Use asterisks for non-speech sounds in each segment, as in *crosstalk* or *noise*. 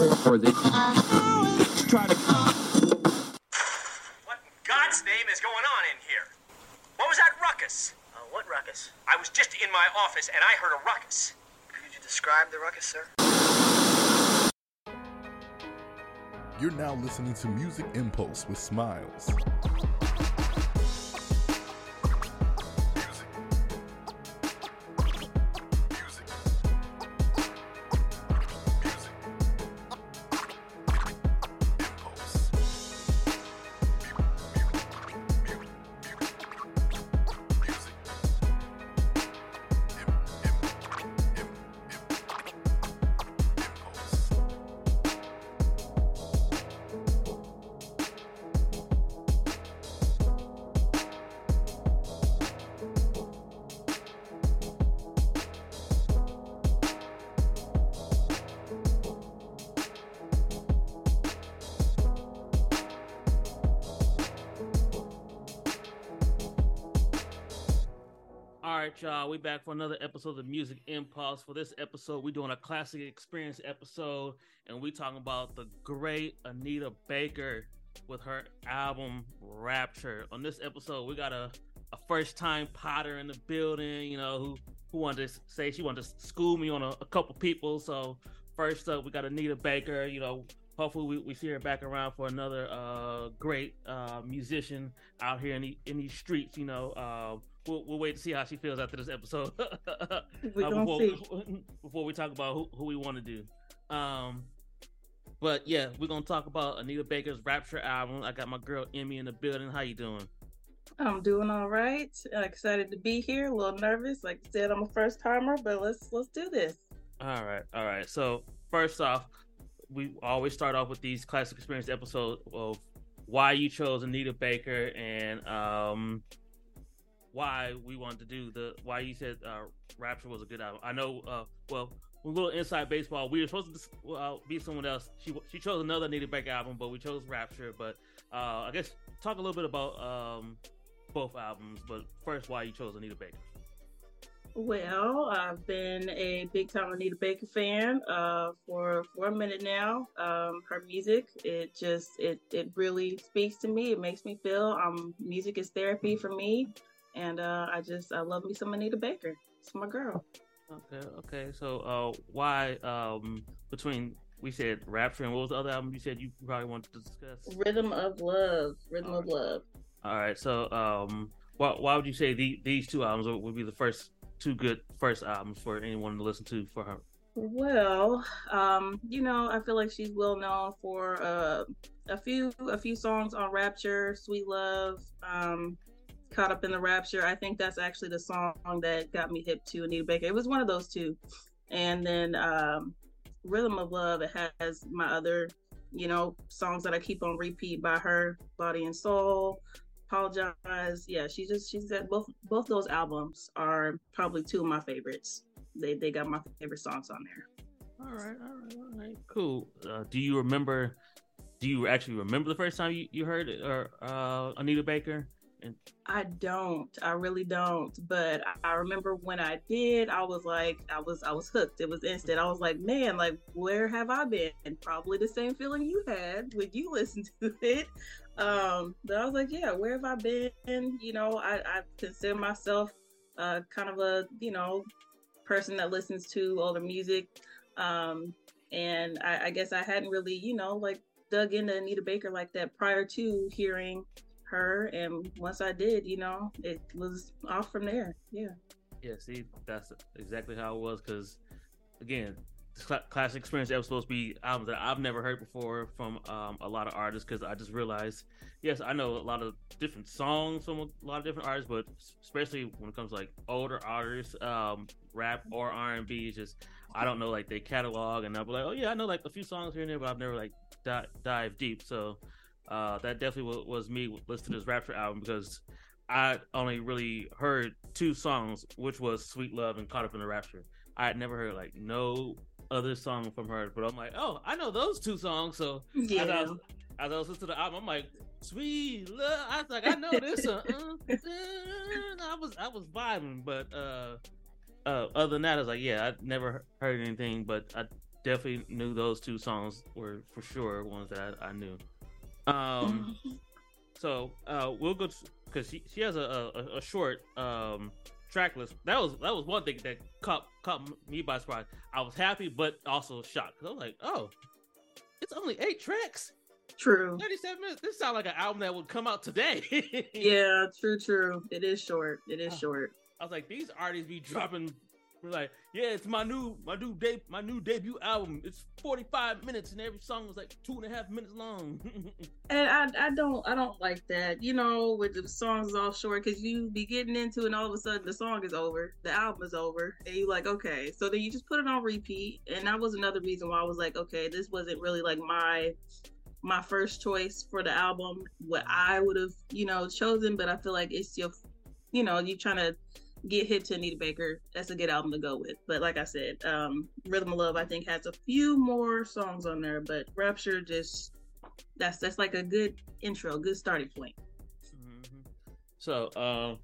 or they try to. What in God's name is going on in here? What was that ruckus? Uh, what ruckus? I was just in my office and I heard a ruckus. Could you describe the ruckus, sir? You're now listening to Music Mpulse with Smilez. Right, y'all. We back for another episode of Music Mpulse. For this episode, we're doing a classic experience episode, and we talking about the great Anita Baker with her album Rapture. On this episode, we got a, a first time Potter in the building, you know, who who wanted to say she wanted to school me on a, a couple people. So first up, we got Anita Baker, you know, hopefully we, we see her back around for another uh, great uh, musician out here in, the, in these streets, you know. Uh, we'll, we'll wait to see how she feels after this episode. *laughs* We uh, before, see. *laughs* before we talk about who, who we want to do. Um, but yeah, we're gonna talk about Anita Baker's Rapture album. I got my girl Emmy in the building. How you doing? I'm doing all right. Uh, excited to be here. A little nervous. Like I said, I'm a first timer, but let's let's do this. All right, all right. So first off, we always start off with these classic experience episodes of why you chose Anita Baker and um why we wanted to do the why you said uh, Rapture was a good album. I know. Uh, well, a little inside baseball. We were supposed to uh, be someone else. She she chose another Anita Baker album, but we chose Rapture. But uh, I guess talk a little bit about um both albums. But first, why you chose Anita Baker? Well, I've been a big time Anita Baker fan uh, for for a minute now. Um, her music, it just it it really speaks to me. It makes me feel um music is therapy for me, and uh, I just I love me some Anita Baker. It's my girl. Okay, okay. So, uh, why um between we said Rapture and what was the other album you said you probably wanted to discuss? Rhythm of Love. Rhythm of Love. All right. So, um, why why would you say the, these two albums would be the first two good first albums for anyone to listen to for her? Well, um, you know, I feel like she's well known for uh, a few a few songs on Rapture, Sweet Love, um, Caught Up in the Rapture. I think that's actually the song that got me hip to Anita Baker. It was one of those two. And then um, Rhythm of Love, it has my other, you know, songs that I keep on repeat by her, Body and Soul, Apologize. Yeah, she just she's got both both those albums are probably two of my favorites. They they got my favorite songs on there. All right, all right, all right, cool. Uh, do you remember? Do you actually remember the first time you, you heard it, or uh, Anita Baker? I don't. I really don't. But I- I remember when I did, I was like, I was, I was hooked. It was instant. I was like, man, like, where have I been? And probably the same feeling you had when you *laughs* listened to it. Um, but I was like, yeah, where have I been? You know, I, I consider myself uh, kind of a, you know, person that listens to older music. Um, and I, I guess I hadn't really, you know, like dug into Anita Baker like that prior to hearing her and once i did you know it was off from there yeah yeah, see, that's exactly how it was. Because again, classic experience was supposed to be albums that I've never heard before from um, a lot of artists. Because I just realized, yes, I know a lot of different songs from a lot of different artists, but especially when it comes to like older artists, um, rap or R and B, just I don't know like they catalog, and I'll be like, oh yeah, I know like a few songs here and there, but I've never like di- dive deep. So uh, that definitely was, was me listening to this Rapture album because I only really heard two songs, which was "Sweet Love" and "Caught Up in the Rapture." I had never heard like no other song from her, but I'm like, oh, I know those two songs. So as, I was, as I was listening to the album, I'm like, "Sweet Love." I was like, I know this song. Uh, uh, I was I was vibing, but uh, uh, other than that, I was like, yeah, I never heard anything, but I definitely knew those two songs were for sure ones that I, I knew. Um, *laughs* so uh, we'll go because she she has a, a, a short um track list. That was that was one thing that caught caught me by surprise. I was happy, but also shocked because I was like, oh, it's only eight tracks, True. thirty seven minutes. This sounds like an album that would come out today. *laughs* Yeah, true, true. It is short. It is Ah. short. I was like, these artists be dropping. We're like, yeah, it's my new my new de- my new debut album. It's forty five minutes, and every song was like two and a half minutes long. *laughs* And I, I don't, I don't like that. You know, with the songs all short, because you be getting into, and all of a sudden the song is over, the album is over, and you're like, okay. So then you just put it on repeat, and that was another reason why I was like, okay, this wasn't really like my my first choice for the album, what I would have, you know, chosen. But I feel like it's your, you know, you trying to get hip to Anita Baker. That's a good album to go with. But like I said, um, Rhythm of Love, I think has a few more songs on there, but Rapture just that's that's like a good intro, good starting point. Mhm. So, uh,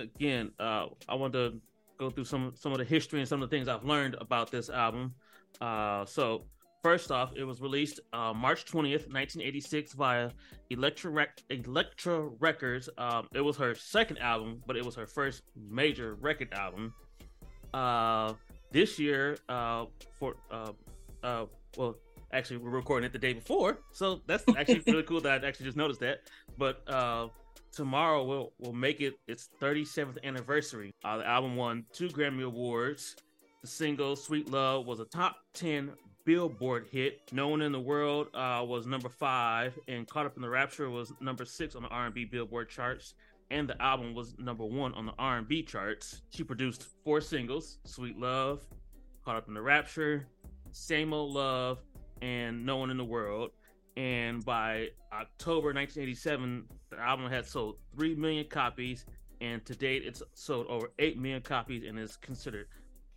again, uh, I want to go through some some of the history and some of the things I've learned about this album. Uh, so, first off, it was released uh, March twentieth, nineteen eighty six, via Elektra Rec- Elektra Records. Um, it was her second album, but it was her first major record album. Uh, this year, uh, for uh, uh, well, actually, we're recording it the day before, so that's actually *laughs* really cool that I actually just noticed that. But uh, tomorrow will will make it its 37th anniversary. Uh, the album won two Grammy Awards. The single "Sweet Love" was a top 10 Billboard hit. No One in the World uh, was number five, and "Caught Up in the Rapture" was number six on the R&B Billboard charts. And the album was number one on the R&B charts. She produced four singles: "Sweet Love," "Caught Up in the Rapture," "Same Old Love," and "No One in the World." And by October 1987, the album had sold 3 million copies, and to date, it's sold over 8 million copies and is considered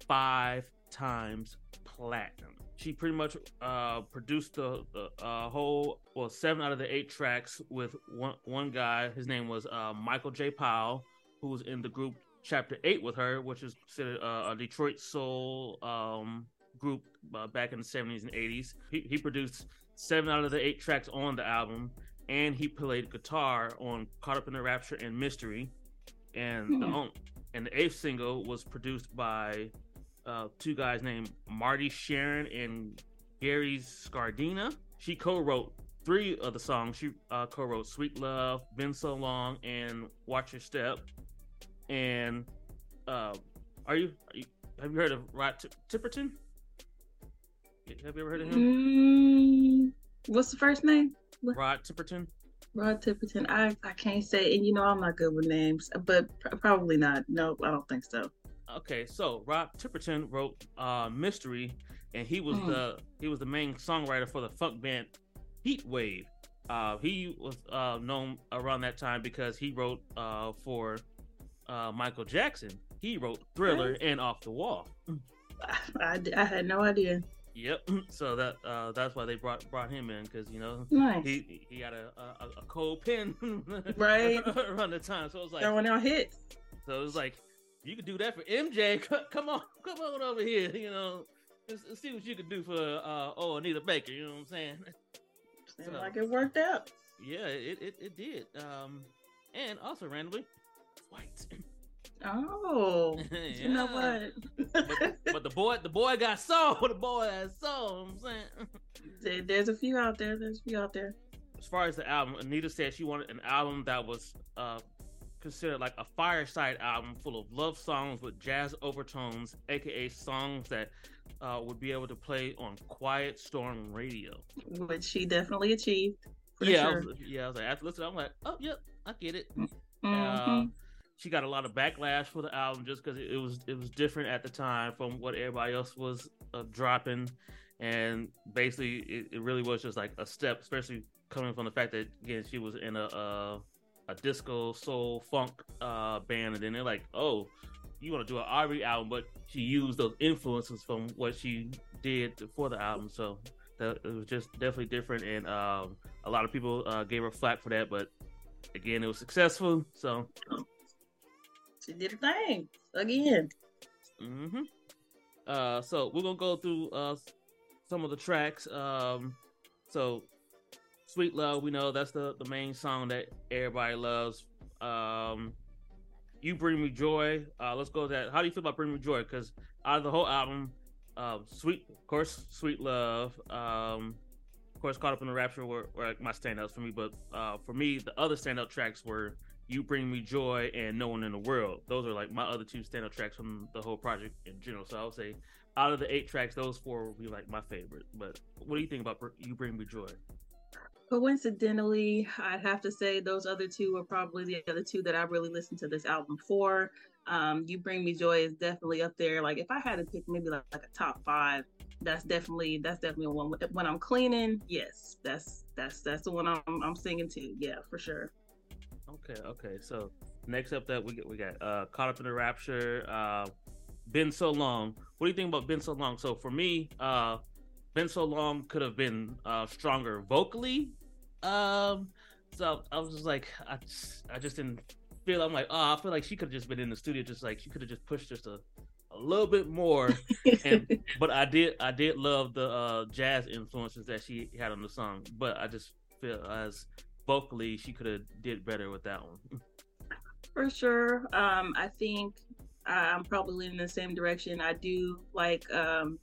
five times platinum. She pretty much uh, produced the, the uh, whole, well, seven out of the eight tracks with one, one guy. His name was uh, Michael J. Powell, who was in the group Chapter 8 with her, which is considered uh, a Detroit Soul um, group uh, back in the 70s and 80s. He, he produced seven out of the eight tracks on the album, and he played guitar on "Caught Up in the Rapture" and "Mystery." And the Hmm. on- and the eighth single was produced by uh, two guys named Marti Sharron and Gary Skardina. She co-wrote three of the songs. She uh, co-wrote "Sweet Love," "Been So Long," and "Watch Your Step." And uh, are you, are you have you heard of Rod Tip- Tipperton? Have you ever heard of him? Mm, what's the first name? Rod Tipperton. Rod Tipperton. I I can't say, and you know I'm not good with names, but pr- probably not. No, I don't think so. Okay, so Rob Tipperton wrote uh, "Mystery," and he was Hmm. the he was the main songwriter for the funk band Heat Wave. Uh, he was uh, known around that time because he wrote uh, for uh, Michael Jackson. He wrote "Thriller" and "Off the Wall." I, I, I had no idea. Yep. *clears throat* So that uh, that's why they brought brought him in because you know Nice. he he had a a, a cold pen *laughs* Right. *laughs* around the time. So it was like Throwing out hits. So it was like, you could do that for MJ. *laughs* Come on, come on over here. You know, let's, let's see what you could do for uh oh Anita Baker. You know what I'm saying? Seemed So- like it worked out. Yeah, it it, it did. Um, and also randomly, white. Oh, *laughs* you know what? But, but the boy, the boy got soul. *laughs* The boy has soul. I'm saying. There- There's a few out there. There's a few out there. as far as the album, Anita said she wanted an album that was uh, considered like a fireside album full of love songs with jazz overtones, aka songs that uh, would be able to play on quiet storm radio. Which she definitely achieved. Yeah, I was, yeah. I was like, after listening, I'm like, oh, yep, I get it. Mhm. Uh, she got a lot of backlash for the album just because it, it was it was different at the time from what everybody else was uh, dropping, and basically it, it really was just like a step, especially coming from the fact that again she was in a a, disco soul funk uh, band, and then they're like, oh, you want to do an R&B album, but she used those influences from what she did for the album, so. That, it was just definitely different, and um, a lot of people uh, gave her flack for that. But again, it was successful, so she did her thing again. hmm Uh, so we're gonna go through uh some of the tracks. Um, so Sweet Love, we know that's the the main song that everybody loves. Um, you bring me joy. Uh, let's go with that. How do you feel about Bring Me Joy? Because out of the whole album, uh, Sweet, of course, Sweet Love. Um, of course, Caught Up in the Rapture were, were my standouts for me. But uh, for me, the other standout tracks were You Bring Me Joy and No One in the World. Those are like my other two standout tracks from the whole project in general. So I would say out of the eight tracks, those four would be like my favorite. But what do you think about You Bring Me Joy? Coincidentally, I'd have to say those other two were probably the other two that I really listened to this album for. Um, you Bring Me Joy is definitely up there. Like if I had to pick maybe like, like a top five, that's definitely that's definitely one. When I'm cleaning, yes, that's that's that's the one I'm I'm singing to. Yeah, for sure. Okay, okay. So next up that we get we got uh Caught Up in the Rapture, uh Been So Long. What do you think about Been So Long? So for me, uh Been So Long could have been uh stronger vocally. Um so I was just like I just, I just didn't feel I'm like, oh, I feel like she could have just been in the studio just like she could have just pushed just a a little bit more *laughs* and but I did I did love the uh jazz influences that she had on the song, but I just feel as vocally she could have did better with that one. *laughs* For sure. Um, I think I'm probably in the same direction. I do like. Um,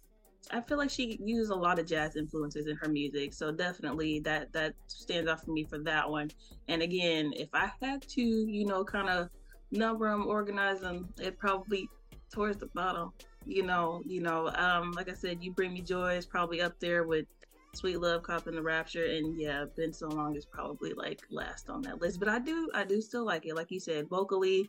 I feel like she uses a lot of jazz influences in her music, so definitely that that stands out for me for that one. And again, if I had to, you know, kind of number them, organize them, it probably towards the bottom. You know, you know, um, like I said, you bring me joy is probably up there with Sweet Love, Cop in the Rapture, and yeah, Been So Long is probably like last on that list. But I do, I do still like it. Like you said, vocally,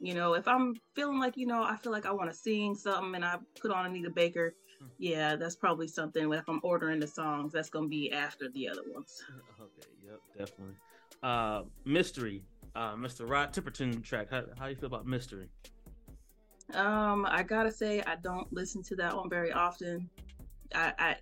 you know, if I'm feeling like, you know, I feel like I want to sing something and I put on Anita Baker, yeah, that's probably something. If I'm ordering the songs, that's gonna be after the other ones. *laughs* Okay, yep, definitely. Uh, Mystery, uh, Mr. Rod Tipperton track. How, how you feel about Mystery? Um, I gotta say, I don't listen to that one very often. I, I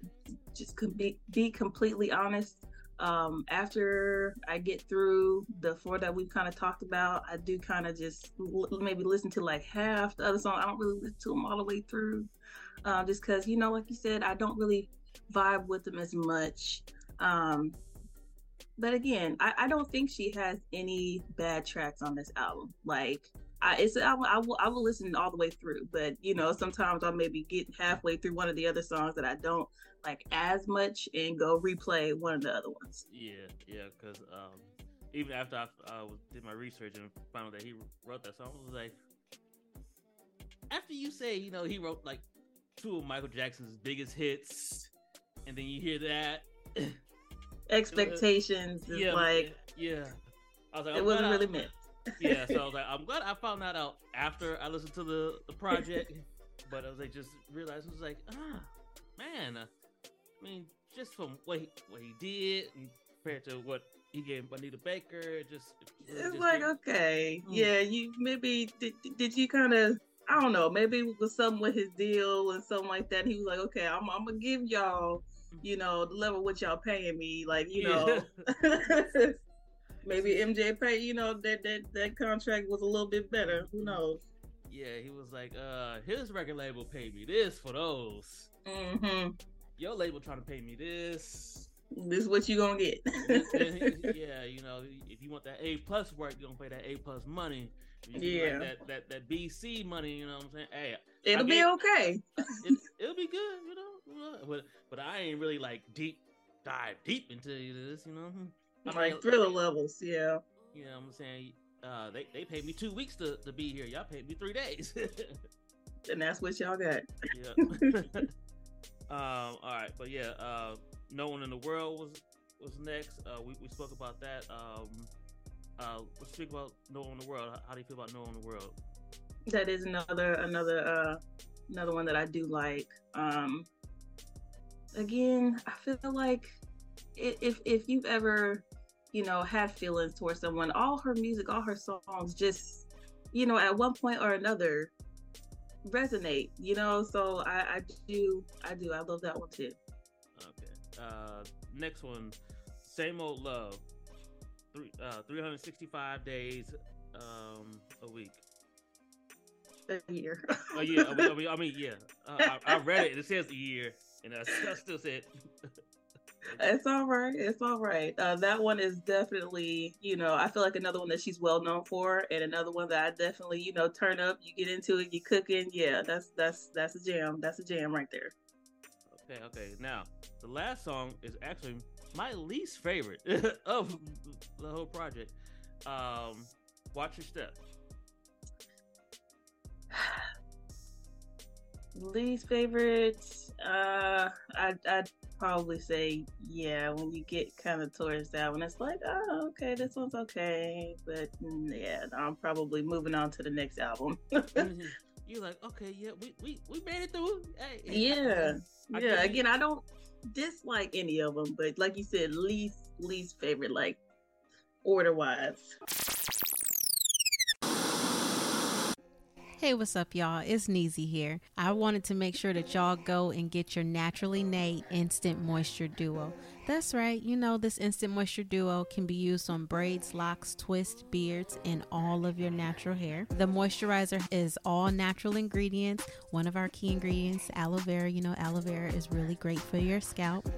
just could be, be completely honest. Um, after I get through the four that we've kind of talked about, I do kind of just l- maybe listen to like half the other song. I don't really listen to them all the way through, uh, just because you know, like you said, I don't really vibe with them as much. Um, but again, I, I don't think she has any bad tracks on this album. Like I, it's I, I will I will listen all the way through, but you know sometimes I'll maybe get halfway through one of the other songs that I don't like as much and go replay one of the other ones. Yeah, yeah, because um, even after I uh, did my research and found that he wrote that song, I was like, after you say, you know, he wrote like two of Michael Jackson's biggest hits, and then you hear that, *coughs* Expectations is yeah, like yeah, I was like, it wasn't glad I- really meant. yeah, so I *laughs* was like, I'm glad I found that out after I listened to the the project, but I was like, just realized I was like, ah, man, I mean, just from what he, what he did compared to what he gave Anita Baker, just It's just like okay, Mm. yeah, you maybe did, did you kind of I don't know, maybe it was something with his deal and something like that. He was like, okay, I'm, I'm gonna give y'all, you know, the level what y'all paying me, like you know. *laughs* *laughs* maybe MJ pay, you know, that that that contract was a little bit better. Who knows? yeah, he was like, uh, his record label paid me this for those. Mm-hmm. Your label trying to pay me this. This is what you gonna get. *laughs* Yeah, you know, if you want that A plus work, you're gonna pay that A plus money. Yeah. like that, that that BC money, you know what I'm saying? Hey, It'll be okay. *laughs* it, it'll be good, you know. But but I ain't really like deep dive deep into this, you know. I mean, Like thriller levels, yeah. You know what I'm saying? Uh, they they paid me two weeks to, to be here. Y'all paid me three days. *laughs* And that's what y'all got. yeah. *laughs* um. All right, but yeah. Uh, no one in the world was was next. Uh, we we spoke about that. Um. Uh, let's speak about no one in the world. How, how do you feel about no one in the world? That is another another uh another one that I do like. Um again, I feel like if if you've ever, you know, had feelings towards someone, all her music, all her songs just, you know, at one point or another resonate, you know. So I, I do I do I love that one too. Okay. Uh, next one, same old love. Three uh 365 days um a week. A year. Oh yeah, I mean, I mean, I mean yeah. Uh, I, I read it. It says a year. and that's still it. *laughs* It's all right. It's all right. Uh, that one is definitely, you know, I feel like another one that she's well known for, and another one that I definitely, you know, turn up. You get into it, you cooking. Yeah, that's that's that's a jam. That's a jam right there. Okay, okay. Now, the last song is actually my least favorite *laughs* of the whole project. Um, Watch Your Step. *sighs* Least favorite, uh, I I'd probably say yeah. When you get kind of towards that one, it's like, oh, okay, this one's okay, but mm, yeah, I'm probably moving on to the next album. *laughs* You're like, okay, yeah, we we, we made it through. Hey, yeah, *laughs* I yeah. can't- Again, I don't dislike any of them, but like you said, least least favorite, like order wise. Hey, what's up, y'all? It's Neezy here. I wanted to make sure that y'all go and get your Naturally Nate Instant Moisture Duo. That's right, you know, this Instant Moisture Duo can be used on braids, locks, twists, beards, and all of your natural hair. The moisturizer is all natural ingredients. One of our key ingredients, aloe vera. You know, aloe vera is really great for your scalp.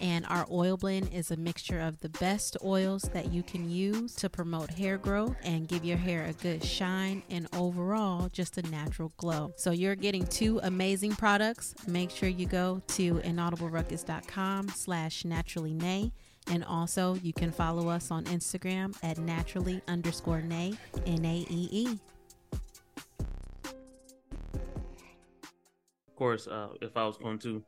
And our oil blend is a mixture of the best oils that you can use to promote hair growth and give your hair a good shine and overall just a natural glow. So you're getting two amazing products. Make sure you go to inaudibleraucous.com slash naturally nay. And also you can follow us on Instagram at naturally underscore nay, N-A-E-E. Of course, uh, if I was going to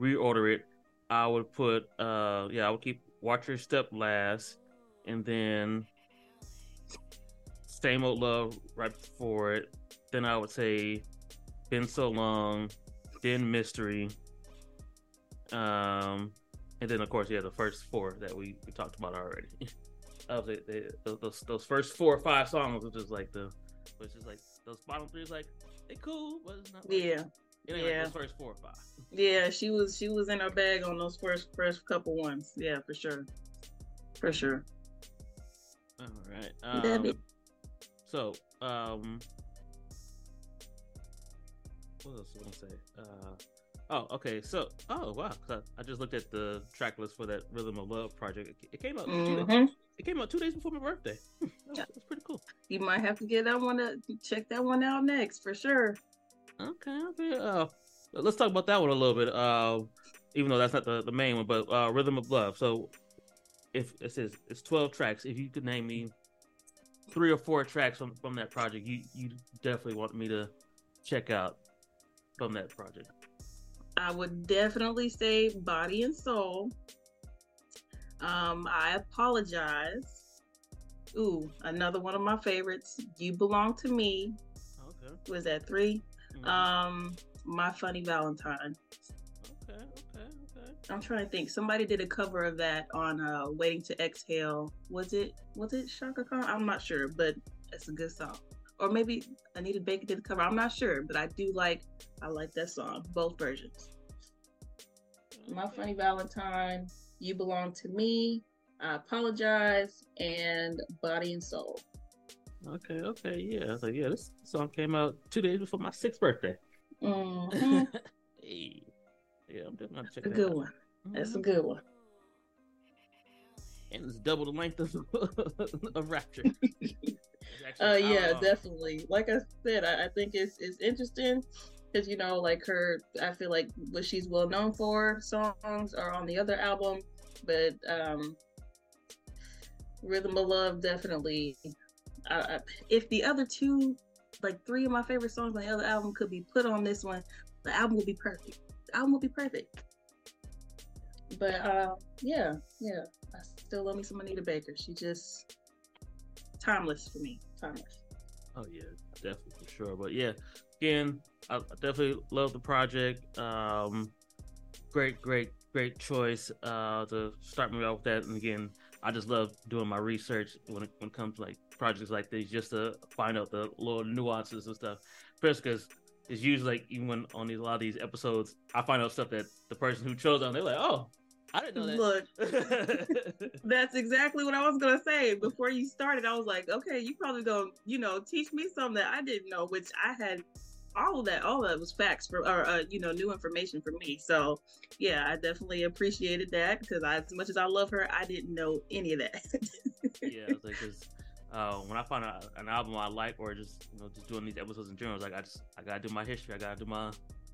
reorder it, I would put, uh, yeah, I would keep Watch Your Step last, and then Same Old Love right before it. Then I would say Been So Long, then Mystery, um, and then of course, yeah, the first four that we, we talked about already. *laughs* Would say they, those those first four or five songs, which is like the, which is like those bottom three is like they cool, but it's not. Like, Yeah, it ain't yeah. like those first four or five. yeah. She was she was in her bag on those first first couple ones. Yeah, for sure, for sure. All right. Um, so, um, what else was I gonna say? Uh, oh, okay. So, oh wow, I, I just looked at the track list for that Rhythm of Love project. It, it came out. Two days, Mhm. it came out two days before my birthday. *laughs* That's, Yeah. pretty cool. You might have to get that one to check that one out next for sure. Okay, okay. Uh, let's talk about that one a little bit. Uh, even though that's not the, the main one, but uh, Rhythm of Love. So, if it says it's twelve tracks, if you could name me three or four tracks from, from that project, you you definitely want me to check out from that project. I would definitely say body and soul. Um, I apologize. Ooh, another one of my favorites. You belong to me. Okay. Was that 3 Mhm. Um, my funny Valentine. okay. Okay. Okay. I'm trying to think. Somebody did a cover of that on uh Waiting to Exhale. Was it was it Chaka Khan? I'm not sure, but it's a good song. Or maybe Anita Baker did the cover. I'm not sure, but I do like I like that song, both versions. My Funny Valentine, You Belong to Me, I Apologize, and Body and Soul. Okay. Okay. Yeah. So yeah, this song came out two days before my sixth birthday. Mhm. *laughs* hey. Yeah, I'm definitely gonna check a good out. one. That's a Mhm. good one. and it's double the length of, *laughs* of Rapture. *laughs* Uh, yeah, definitely. Like I said, I, I think it's it's interesting because you know, like her, I feel like what she's well known for songs are on the other album, but um, Rhythm of Love definitely. I, I, if the other two, like three of my favorite songs on the other album, could be put on this one, the album would be perfect. The album would be perfect. But uh, yeah, yeah, I still love me some Anita Baker. She just timeless for me. Timeless. Oh yeah, definitely for sure. But yeah, again, I definitely love the project. Um, great, great, great choice uh, to start me off with that. And again, I just love doing my research when it, when it comes to like projects like these, just to find out the little nuances and stuff. First, because it's usually like even when on these, a lot of these episodes, I find out stuff that the person who chose them, they're like, oh, I didn't know that. Look, *laughs* that's exactly what I was gonna say before you started. I was like, okay, you probably gonna, you know, teach me something that I didn't know, which I had all of that, all of that was facts for, or uh, you know, new information for me. So, yeah, I definitely appreciated that because as much as I love her, I didn't know any of that. yeah, it's like uh, when I find a, an album I like, or just you know, just doing these episodes in general, like I just I gotta do my history. I gotta do my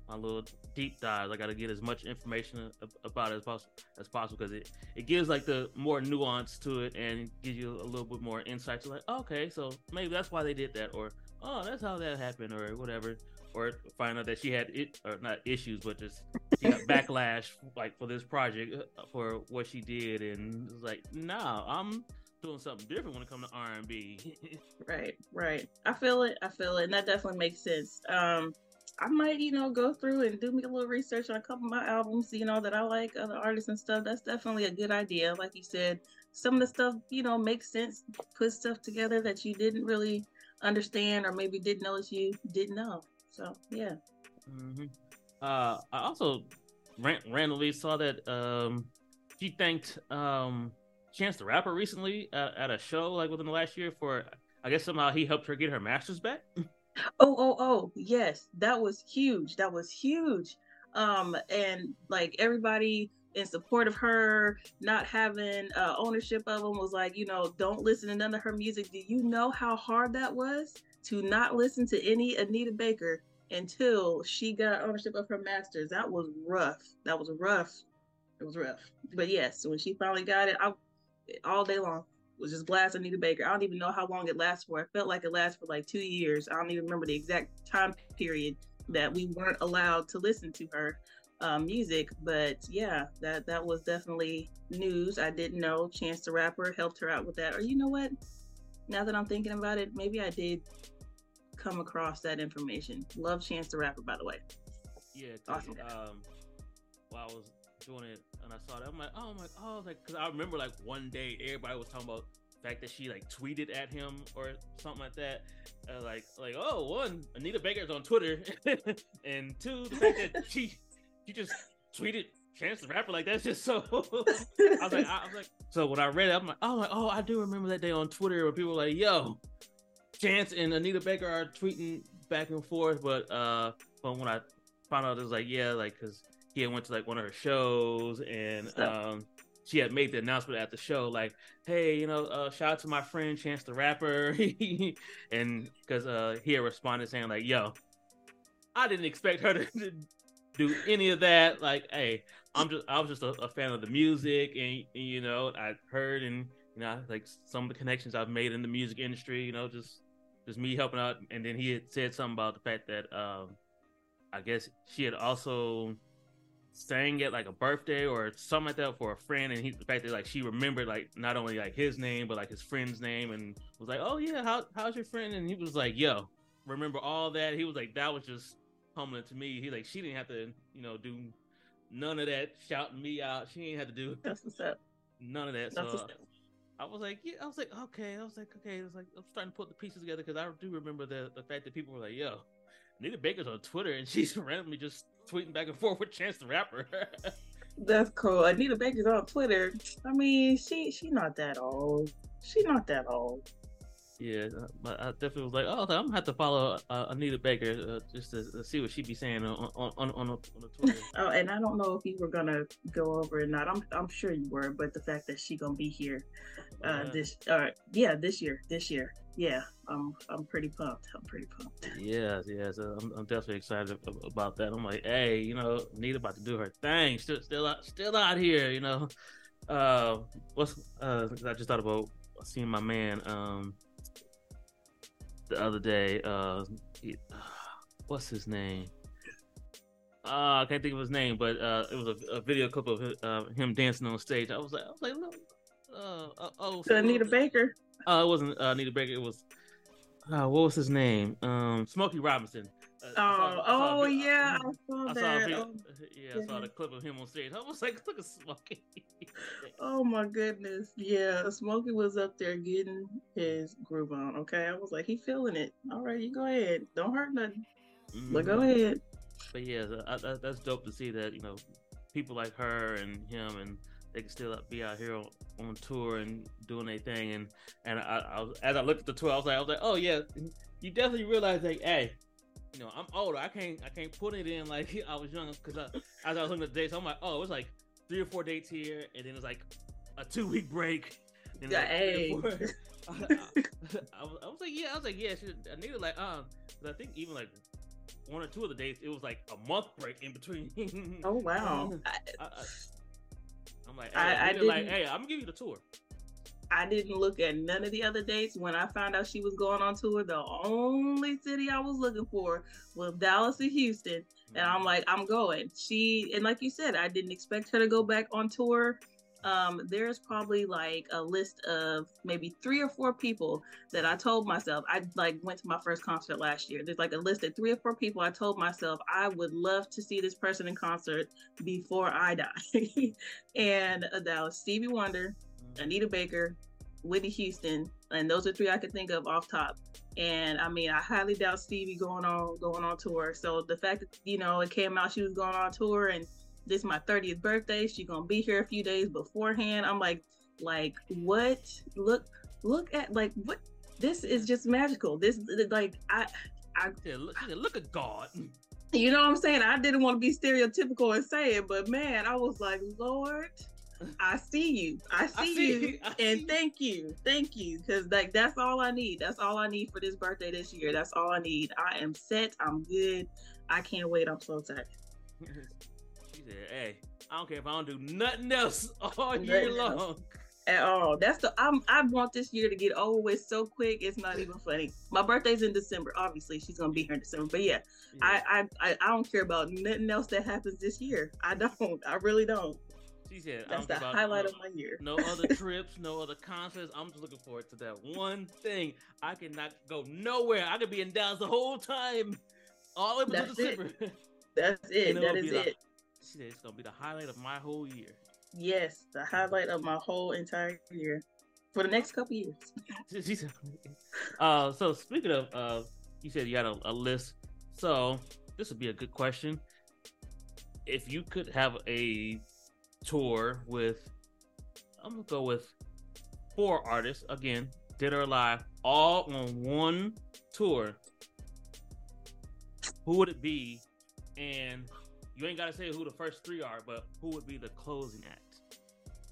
my little deep dives. I gotta get as much information about it as possible as possible because it it gives like the more nuance to it and gives you a little bit more insight to like okay, so maybe that's why they did that, or oh, that's how that happened, or whatever. Or find out that she had it, or not issues, but just she got *laughs* backlash like for this project uh, for what she did, and it's like, nah, I'm doing something different when it comes to R and B. *laughs* Right, right. I feel it. I feel it, and that definitely makes sense. Um, I might, you know, go through and do me a little research on a couple of my albums, you know, that I like, other artists and stuff. That's definitely a good idea. Like you said, some of the stuff, you know, makes sense. Put stuff together that you didn't really understand, or maybe didn't know that you didn't know. So, yeah. hmm Uh, I also ran- randomly saw that um, she thanked um, Chance the Rapper recently uh, at a show like within the last year for I guess somehow he helped her get her master's back. *laughs* Oh, oh, oh, yes, that was huge. That was huge. Um, and like everybody in support of her not having uh, ownership of them was like, you know, don't listen to none of her music. Do you know how hard that was to not listen to any Anita Baker until she got ownership of her masters? That was rough. That was rough. It was rough. But yes, when she finally got it, I all day long was just blast Anita Baker. I don't even know how long it lasted for. I felt like it lasted for like two years. I don't even remember the exact time period that we weren't allowed to listen to her um, music. But yeah, that that was definitely news. I didn't know Chance the Rapper helped her out with that. Or you know what? Now that I'm thinking about it, maybe I did come across that information. Love Chance the Rapper, by the way. Yeah, Awesome. um, while I was doing it and I saw that, I'm like, oh my, oh, like, because I remember like one day everybody was talking about the fact that she like tweeted at him or something like that. Like, like, oh, one, Anita Baker's on Twitter, *laughs* and two, the fact that she she just tweeted Chance the Rapper like that's *laughs* just so. I was like, I, I was like, so when I read it, I'm like, oh, like, oh, I do remember that day on Twitter where people were like, yo, Chance and Anita Baker are tweeting back and forth, but uh, but when I found out, it was like, yeah, like because he had went to like one of her shows and um, she had made the announcement at the show, like, hey, you know, uh, shout out to my friend Chance the Rapper, *laughs* and because uh, he had responded saying like, yo, I didn't expect her to, *laughs* to do any of that. Like, hey, I'm just I was just a, a fan of the music, and, and, you know, I heard and you know, like some of the connections I've made in the music industry, you know, just just me helping out. And then he had said something about the fact that um, I guess she had also sang at like a birthday or something like that for a friend, and he the fact that like she remembered like not only like his name but like his friend's name, and was like, oh yeah, how how's your friend? And he was like, yo, remember all that? He was like, that was just humbling to me. He like she didn't have to you know do none of that shouting me out. She ain't had to do That's what's up. none of that. That's so. I was like, yeah, I was like, okay, I was like, okay, it's like I'm starting to put the pieces together because I do remember the the fact that people were like, yo, Anita Baker's on Twitter and she's *laughs* randomly just tweeting back and forth with Chance the Rapper. *laughs* That's cool. Anita Baker's on Twitter. I mean, she she not that old. She not that old. yeah, but I definitely was like, oh, I'm gonna have to follow uh, Anita Baker uh, just to, to see what she be saying on on on on, on the Twitter. *laughs* Oh, and I don't know if you were gonna go over or not. I'm I'm sure you were, but the fact that she gonna be here, uh, Uh, this uh yeah this year this year yeah I'm I'm pretty pumped. I'm pretty pumped. Yes, yes, uh, I'm, I'm definitely excited about that. I'm like, hey, you know, Nita about to do her thing. Still, still out, still out here. You know, uh, what's uh, I just thought about seeing my man um the other day. Uh, he- what's his name? Uh, I can't think of his name, but uh, it was a, a video clip of uh, him dancing on stage. I was like, I was like, look, uh, uh, oh, So Anita Baker. Uh, it wasn't uh, Anita Baker. It was uh, what was his name? Um, Smokey Robinson. Uh, I saw- Oh I oh yeah, I I saw that. video, Oh, *laughs* yeah, I saw the clip of him on stage. I was like, *laughs* look at Smokey. *laughs* oh my goodness, yeah. Smokey was up there getting his groove on. Okay, I was like, he feeling it. All right, you go ahead. Don't hurt nothing. But go Mhm. ahead. But yeah, uh, that's dope to see that you know people like her and him and they can still be out here on, on tour and doing their thing. And and I, I was, as I looked at the tour, I was like, I was like, oh yeah, you definitely realize like, hey, you know, I'm older. I can't I can't put it in like *laughs* I was young because I, as I was looking at the dates, I'm like, oh, it was like three or four dates here, and then it's like a two week break. And Yeah, like hey. *laughs* *laughs* I, I- was, I was like, yeah, I was like, yeah, she, I needed like, um, I think even like one or two of the dates, it was like a month break in between. Oh wow. I, I, I'm like, hey, I- I, I like, didn't- hey, I'm gonna give you the tour. I didn't look at none of the other dates. When I found out she was going on tour, the only city I was looking for was Dallas and Houston. And I'm mm-hmm. like, I'm going. She and like you said, I didn't expect her to go back on tour. Um, there's probably like a list of maybe three or four people that I told myself I like went to my first concert last year. There's like a list of three or four people I told myself I would love to see this person in concert before I die. *laughs* and uh, that was Stevie Wonder, Anita Baker, Whitney Houston, and those are three I could think of off top. And I mean, I highly doubt Stevie going on going on tour. So the fact that you know it came out she was going on tour, and this is my 30th birthday, she gonna be here a few days beforehand. I'm like, like what? Look, look at like what? This is just magical. This like I. She said, look, said, look at God. You know what I'm saying? I didn't want to be stereotypical and say it, but man, I was like, Lord, I see you. I *laughs* see, I see you. you. I and see you. thank you. Thank you. Cause like that's all I need. That's all I need for this birthday this year. That's all I need. I am set. I'm good. I can't wait. I'm so excited. *laughs* hey, I don't care if I don't do nothing else *laughs* all year Nothing long. At all. That's the I'm I want this year to get over with so quick. It's not even funny. My birthday's in December. Obviously, she's gonna be here in December. But yeah, I, I I I don't care about nothing else that happens this year. I don't. I really don't. she said, That's the highlight no, of my year. no other *laughs* trips, no other concerts. I'm just looking forward to that one thing. I cannot go nowhere. I could be in Dallas the whole time, all the way until it. December. *laughs* That's it. that is That it'll is be the- it. She said it's gonna be the highlight of my whole year. Yes, the highlight of my whole entire year for the next couple years. She *laughs* *laughs* said, uh, so speaking of, uh, you said you had a, a list. So this would be a good question. If you could have a tour with, I'm gonna go with four artists again, dead or alive, all on one tour. Who would it be? And you ain't gotta say who the first three are, but who would be the closing act?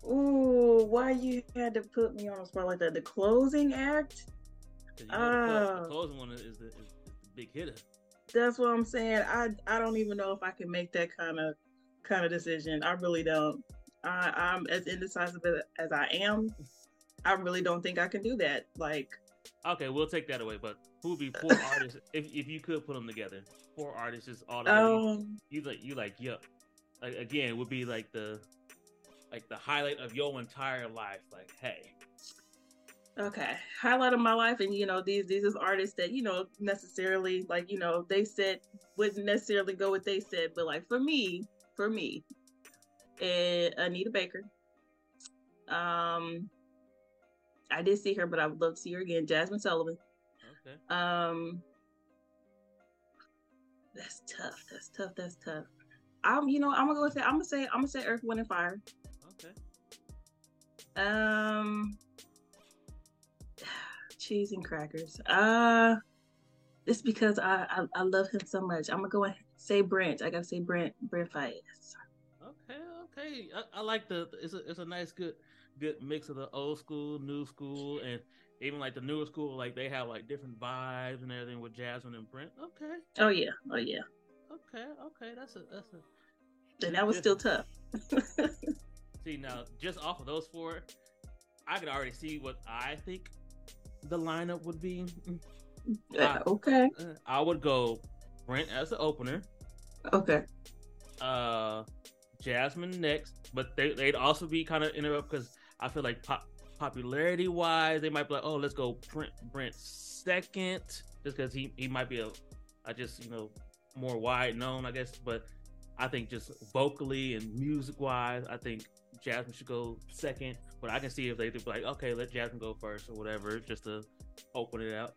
Ooh, why you had to put me on the spot like that? The closing act? you know the, clo- Ah. the closing one is the, is, is the big hitter. That's what I'm saying. I I don't even know if I can make that kind of kind of decision. I really don't. I, I'm as indecisive as- as I am. I really don't think I can do that. Like, Okay, we'll take that away. But who would be four *laughs* artists if, if you could put them together? Four artists, just all together. you- um, you like you like yup. Like again, would be like the like the highlight of your entire life. Like, hey, okay, highlight of my life, and you know these these is artists that you know necessarily like you know they said wouldn't necessarily go what they said, but like for me, for me, and Anita Baker. Um, I did see her, but I would love to see her again. Jazmine Sullivan. okay, Um, that's tough. That's tough. That's tough. I'm, you know, I'm gonna go with that. I'm gonna say, I'm gonna say Earth, Wind, and Fire. okay. Um, *sighs* cheese and crackers. Uh, it's because I, I, I love him so much. I'm gonna go and say Brent. I gotta say Brent, Brent Faiyaz. Okay, okay. I, I like the it's a it's a nice good good mix of the old school, new school, and even like the newer school. Like they have like different vibes and everything with Jazmine and Brent. Okay, Oh yeah, oh yeah. okay, okay. That's a that's a. And that was still tough. *laughs* See now, just off of those four, I could already see what I think the lineup would be. Uh, okay, Uh, I would go Brent as the opener, okay. uh, Jazmine next, but they they'd also be kind of interrupt because I feel like pop, popularity wise, they might be like, oh, let's go Brent Brent second, just because he he might be a, I just you know more wide known, I guess, but I think just vocally and music wise, I think Jazmine should go second. But I can see if they do like, okay, let Jazmine go first or whatever, just to open it out.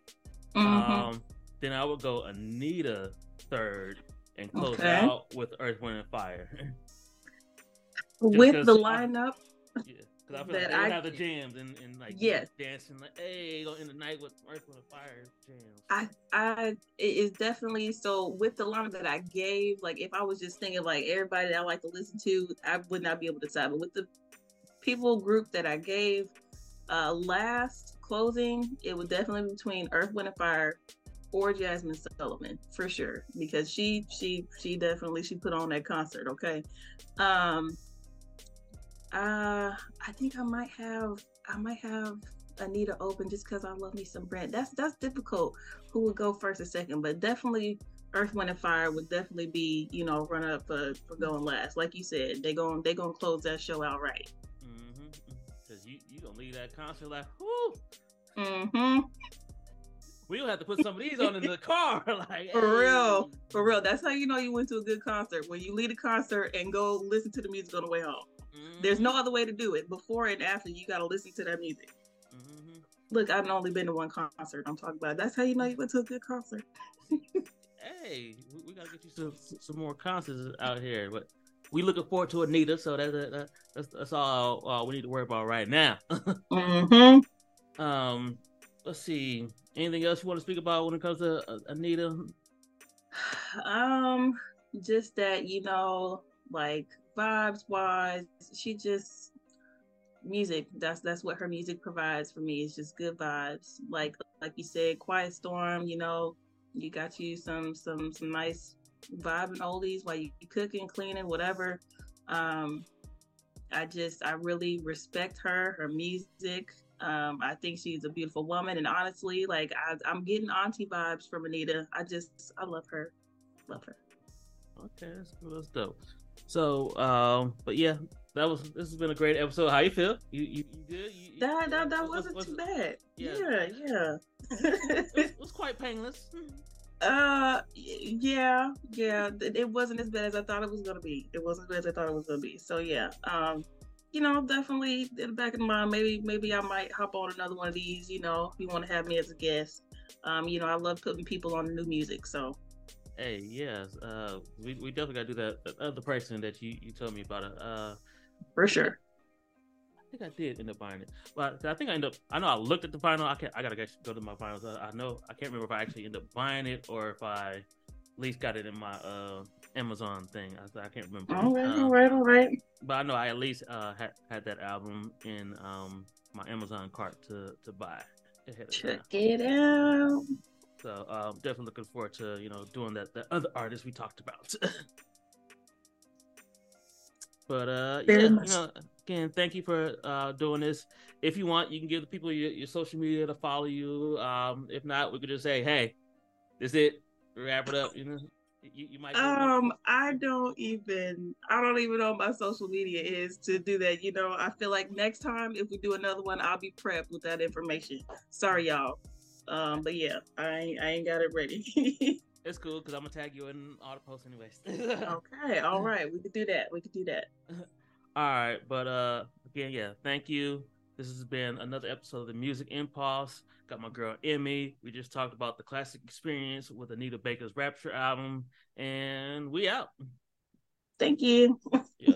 Mhm. Um, then I would go Anita third and close Okay. out with Earth, Wind, and Fire. *laughs* With the lineup. Because I feel that like they would I have the jams and, and like Yes. dancing like hey go in the night with Earth Wind and Fire jams. I I it is definitely so with the lineup that I gave, like if I was just thinking like everybody that I like to listen to, I would not be able to decide. But with the people group that I gave, uh last closing, it would definitely be between Earth, Wind and Fire or Jazmine Sullivan for sure. Because she she she definitely she put on that concert, okay. Um uh I think I might have I might have Anita open just because I love me some Brent. That's that's difficult who would go first or second, but definitely Earth, Wind, and Fire would definitely be, you know, run up for, for going last. Like you said, they going they gonna close that show out right. Mm-hmm. Because you you gonna leave that concert like whoo. Mm-hmm. We gonna have to put some of these on in the car, *laughs* like For real, for real. That's how you know you went to a good concert when you leave a concert and go listen to the music on the way home. There's no other way to do it. Before and after, you got to listen to that music. Mhm. Look, I've only been to one concert. I'm talking about. That's how you know you went to a good concert. *laughs* Hey, we, we gotta get you some some more concerts out here, but we looking forward to Anita, so that's that, that's that's all uh, we need to worry about right now. *laughs* Mm-hmm. um, let's see, anything else you want to speak about when it comes to uh, Anita? *sighs* Um, just that you know, like vibes wise, she just music. That's that's what her music provides for me. It's just good vibes. Like like you said, Quiet Storm. You know, you got you some some some nice vibing oldies while you cooking, cleaning, whatever. Um, I just I really respect her, her music. Um, I think she's a beautiful woman, and honestly, like I, I'm getting auntie vibes from Anita. I just I love her, love her. Okay, that's cool. That's dope. So, um, but yeah, that was this has been a great episode. How you feel? You you, you good? You, you- That that, that was- wasn't was- too bad. yeah. Yeah, yeah. It was, *laughs* it was quite painless. uh, yeah, yeah. It it wasn't as bad as I thought it was gonna be. It wasn't as bad as I thought it was gonna be. So yeah, um, you know, definitely in the back of the mind, maybe maybe I might hop on another one of these. You know, if you want to have me as a guest. Um, you know, I love putting people on new music. So Hey, yes, uh, we, we definitely gotta do that. The other person that you, you told me about it, uh, for sure. I think I did end up buying it. But I think I ended up. I know I looked at the final. I can't. I gotta go go to my finals. I, I know. I can't remember if I actually ended up buying it or if I at least got it in my uh Amazon thing. I, I can't remember. All right, Um, all right, all right. But I know I at least uh had, had that album in um my Amazon cart to to buy ahead of time. Check it out. So um, definitely looking forward to you know doing that the other artists we talked about. *laughs* but uh, yeah, you know, again, thank you for uh, doing this. If you want, you can give the people your, your social media to follow you. Um, if not, we could just say, hey, this it. Wrap it up. You know, you, you might. Um, I don't even I don't even know what my social media is to do that. You know, I feel like next time if we do another one, I'll be prepped with that information. Sorry, y'all. Um, but yeah, I ain't, I ain't got it ready. *laughs* it's cool because I'm gonna tag you in all the posts anyways. *laughs* okay, all right, we could do that. We could do that. *laughs* All right, but uh again, yeah, thank you. This has been another episode of the Music Mpulse. Got my girl Emmy. We just talked about the classic experience with Anita Baker's Rapture album, and we out. Thank you. Yeah.